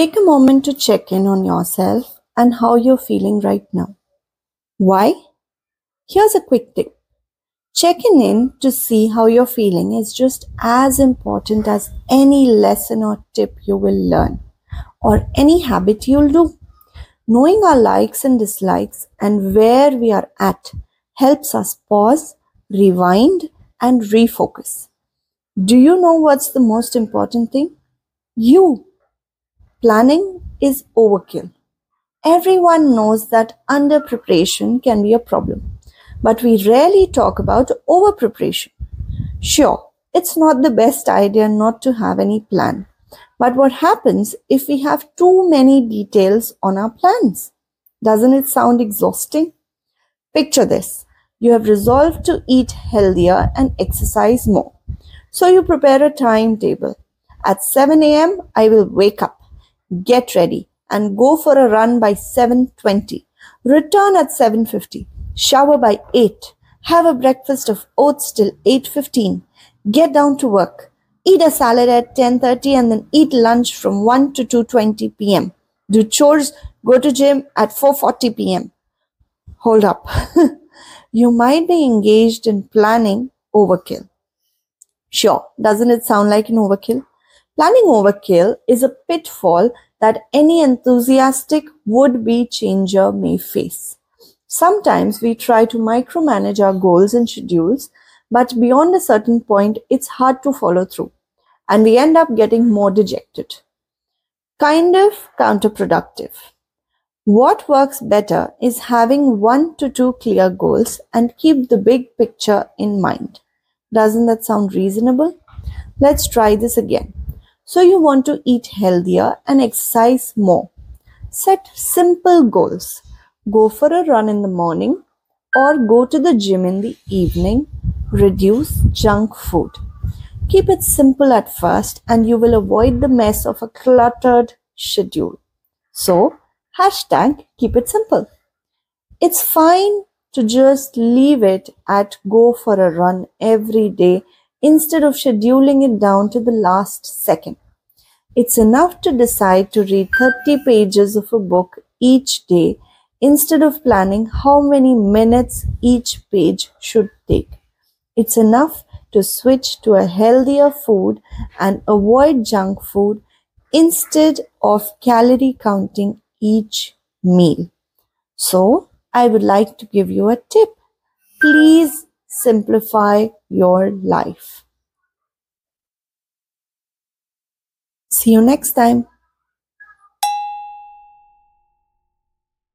Take a moment to check in on yourself and how you're feeling right now. Why? Here's a quick tip. Checking in to see how you're feeling is just as important as any lesson or tip you will learn or any habit you'll do. Knowing our likes and dislikes and where we are at helps us pause, rewind, and refocus. Do you know what's the most important thing? You. Planning is overkill. Everyone knows that under preparation can be a problem, but we rarely talk about over preparation. Sure, it's not the best idea not to have any plan. But what happens if we have too many details on our plans? Doesn't it sound exhausting? Picture this. You have resolved to eat healthier and exercise more. So you prepare a timetable. At 7 a.m., I will wake up, get ready, and go for a run by 7.20. Return at 7.50. Shower by 8. Have a breakfast of oats till 8.15. Get down to work. Eat a salad at 10.30 and then eat lunch from 1 to 2.20 p.m. Do chores, go to gym at 4.40 p.m. Hold up. you might be engaged in planning overkill. Sure, doesn't it sound like an overkill? Planning overkill is a pitfall that any enthusiastic would-be changer may face. Sometimes we try to micromanage our goals and schedules, but beyond a certain point, it's hard to follow through, and we end up getting more dejected. Kind of counterproductive. What works better is having one to two clear goals and keep the big picture in mind. Doesn't that sound reasonable? Let's try this again. So you want to eat healthier and exercise more. Set simple goals. Go for a run in the morning or go to the gym in the evening. Reduce junk food. Keep it simple at first and you will avoid the mess of a cluttered schedule. So, hashtag keep it simple. It's fine to just leave it at go for a run every day instead of scheduling it down to the last second. It's enough to decide to read 30 pages of a book each day instead of planning how many minutes each page should take. It's enough to switch to a healthier food and avoid junk food instead of calorie counting each meal. So, I would like to give you a tip. Please simplify your life. See you next time.